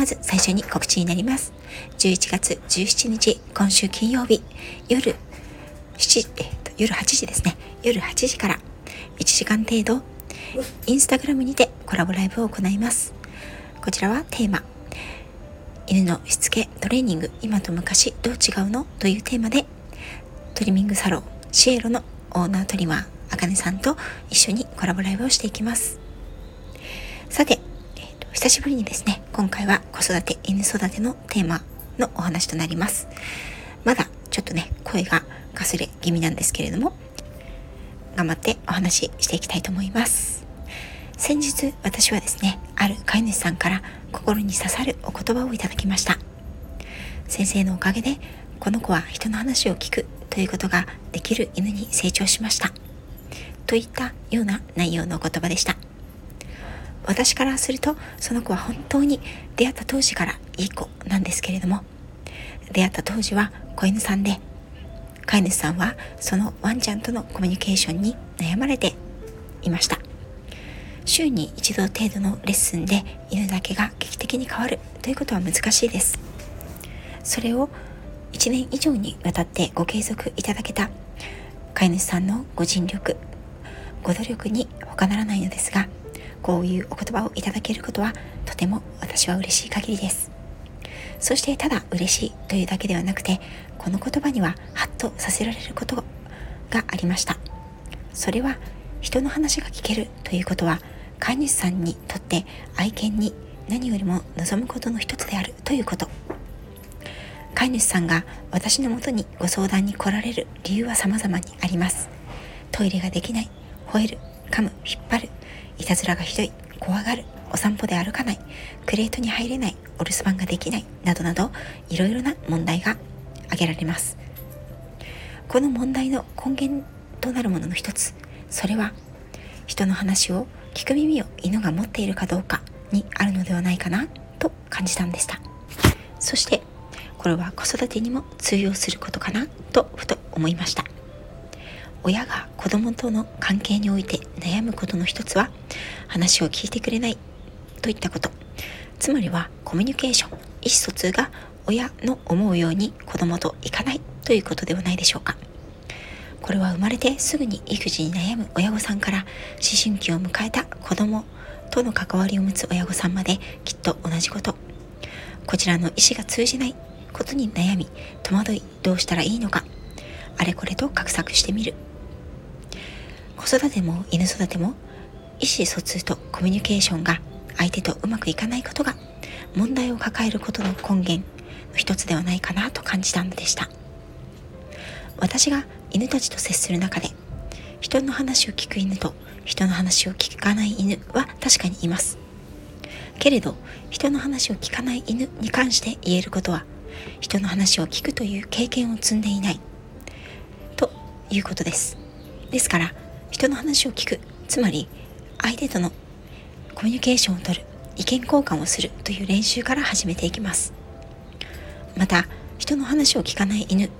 まず最初に告知になります。11月17日、今週金曜日、夜7、えー、と夜8時ですね。夜8時から1時間程度、インスタグラムにてコラボライブを行います。こちらはテーマ、犬のしつけトレーニング、今と昔どう違うの？というテーマで、トリミングサロンシエロのオーナートリマー、あかねさんと一緒にコラボライブをしていきます。さて、えっと久しぶりにですね、今回は子育て、犬育てのテーマのお話となります。まだちょっとね、声がかすれ気味なんですけれども、頑張ってお話ししていきたいと思います。先日私はですね、ある飼い主さんから心に刺さるお言葉をいただきました。先生のおかげで、この子は人の話を聞くということができる犬に成長しました。といったような内容のお言葉でした。私からするとその子は本当に出会った当時からいい子なんですけれども出会った当時は子犬さんで飼い主さんはそのワンちゃんとのコミュニケーションに悩まれていました。週に一度程度のレッスンで犬だけが劇的に変わるということは難しいです。それを1年以上にわたってご継続いただけた飼い主さんのご尽力ご努力に他ならないのですがこういうお言葉をいただけることはとても私は嬉しい限りです。そしてただ嬉しいというだけではなくてこの言葉にはハッとさせられることがありました。それは人の話が聞けるということは飼い主さんにとって愛犬に何よりも望むことの一つであるということ。飼い主さんが私のもとにご相談に来られる理由は様々にあります。トイレができない吠える噛む引っ張る。いたずらがひどい、怖がる、お散歩で歩かない、クレートに入れない、お留守番ができない、などなど、いろいろな問題が挙げられます。この問題の根源となるものの一つ、それは、人の話を聞く耳を犬が持っているかどうかにあるのではないかな、と感じたんでした。そして、これは子育てにも通用することかな、とふと思いました。親が子供との関係において悩むことの一つは話を聞いてくれないといったこと。つまりはコミュニケーション意思疎通が親の思うように子供といかないということではないでしょうか。これは生まれてすぐに育児に悩む親御さんから思春期を迎えた子供との関わりを持つ親御さんまできっと同じこと。こちらの意思が通じないことに悩み戸惑いどうしたらいいのかあれこれと画策してみる。子育ても犬育ても意思疎通とコミュニケーションが相手とうまくいかないことが問題を抱えることの根源の一つではないかなと感じたのでした。私が犬たちと接する中で人の話を聞く犬と人の話を聞かない犬は確かにいます。けれど人の話を聞かない犬に関して言えることは人の話を聞くという経験を積んでいない。ということです。ですから人の話を聞く。つまり相手とのコミュニケーションをとる意見交換をするという練習から始めていきます。また人の話を聞かない犬。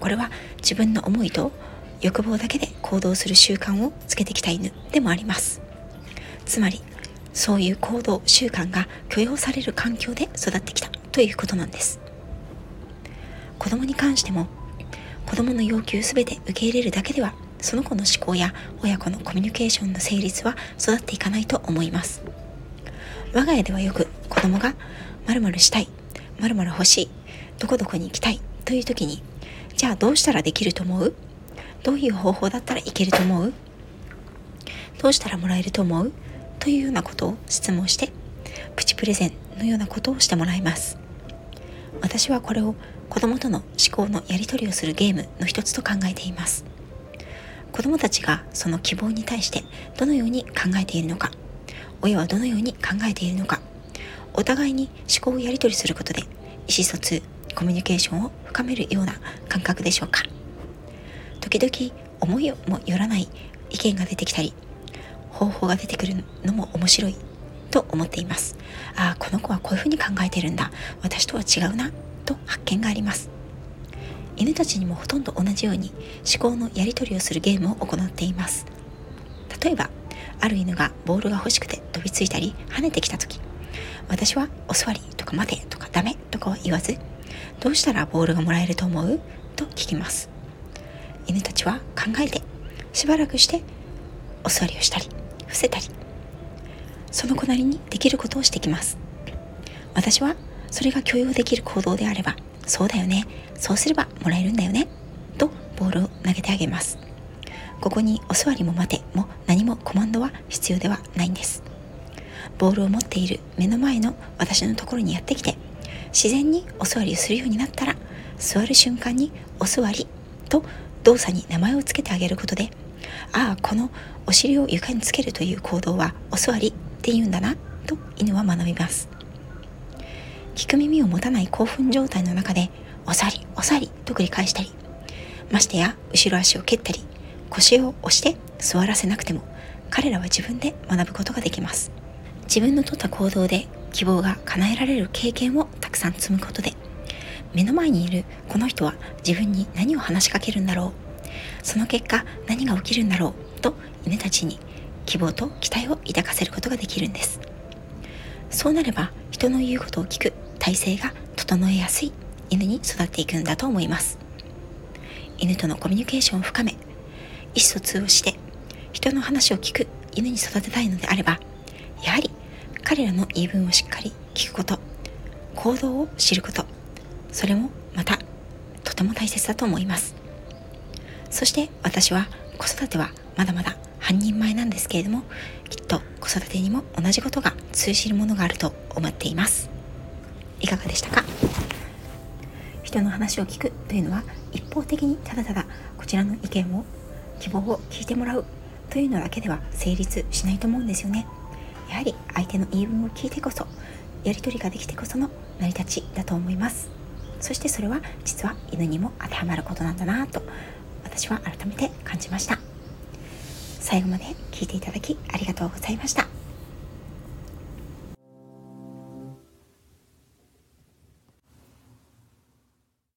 これは自分の思いと欲望だけで行動する習慣をつけてきた犬でもあります。つまりそういう行動習慣が許容される環境で育ってきたということなんです。子供に関しても子供の要求すべて受け入れるだけではその子の思考や親子のコミュニケーションの成立は育っていかないと思います。我が家ではよく子供が〇〇したい、〇〇欲しい、どこどこに行きたいという時に、じゃあどうしたらできると思う？どういう方法だったらいけると思う？どうしたらもらえると思う？というようなことを質問して、プチプレゼンのようなことをしてもらいます。私はこれを子供との思考のやり取りをするゲームの一つと考えています。子供たちがその希望に対してどのように考えているのか。親はどのように考えているのか。お互いに思考をやり取りすることで意思疎通コミュニケーションを深めるような感覚でしょうか。時々思いもよらない意見が出てきたり方法が出てくるのも面白いと思っています。ああこの子はこういうふうに考えてるんだ。私とは違うなと発見があります。犬たちにもほとんど同じように思考のやり取りをするゲームを行っています。例えばある犬がボールが欲しくて飛びついたり跳ねてきた時私は「お座り」とか「待て」とか「ダメ」とかは言わず「どうしたらボールがもらえると思う?」と聞きます。犬たちは考えてしばらくしてお座りをしたり伏せたりその子なりにできることをしてきます。私はそれが許容できる行動であればそうだよね。そうすればもらえるんだよね。とボールを投げてあげます。ここにお座りも待て。も何もコマンドは必要ではないんです。ボールを持っている目の前の私のところにやってきて自然にお座りをするようになったら座る瞬間にお座りと動作に名前を付けてあげることでああこのお尻を床につけるという行動はお座りって言うんだなと犬は学びます。聞く耳を持たない興奮状態の中でおさりおさりと繰り返したりましてや後ろ足を蹴ったり腰を押して座らせなくても彼らは自分で学ぶことができます。自分の取った行動で希望が叶えられる経験をたくさん積むことで目の前にいるこの人は自分に何を話しかけるんだろう。その結果何が起きるんだろうと犬たちに希望と期待を抱かせることができるんです。そうなれば人の言うことを聞く体制が整えやすい犬に育っていくんだと思います。犬とのコミュニケーションを深め意思疎通をして人の話を聞く犬に育てたいのであればやはり彼らの言い分をしっかり聞くこと行動を知ることそれもまたとても大切だと思います。そして私は子育てはまだまだ半人前なんですけれどもきっと子育てにも同じことが通じるものがあると思っています。いかがでしたか？人の話を聞くというのは一方的にただただこちらの意見を希望を聞いてもらうというのだけでは成立しないと思うんですよね。やはり相手の言い分を聞いてこそやり取りができてこその成り立ちだと思います。そしてそれは実は犬にも当てはまることなんだなと私は改めて感じました。最後まで聞いていただきありがとうございました。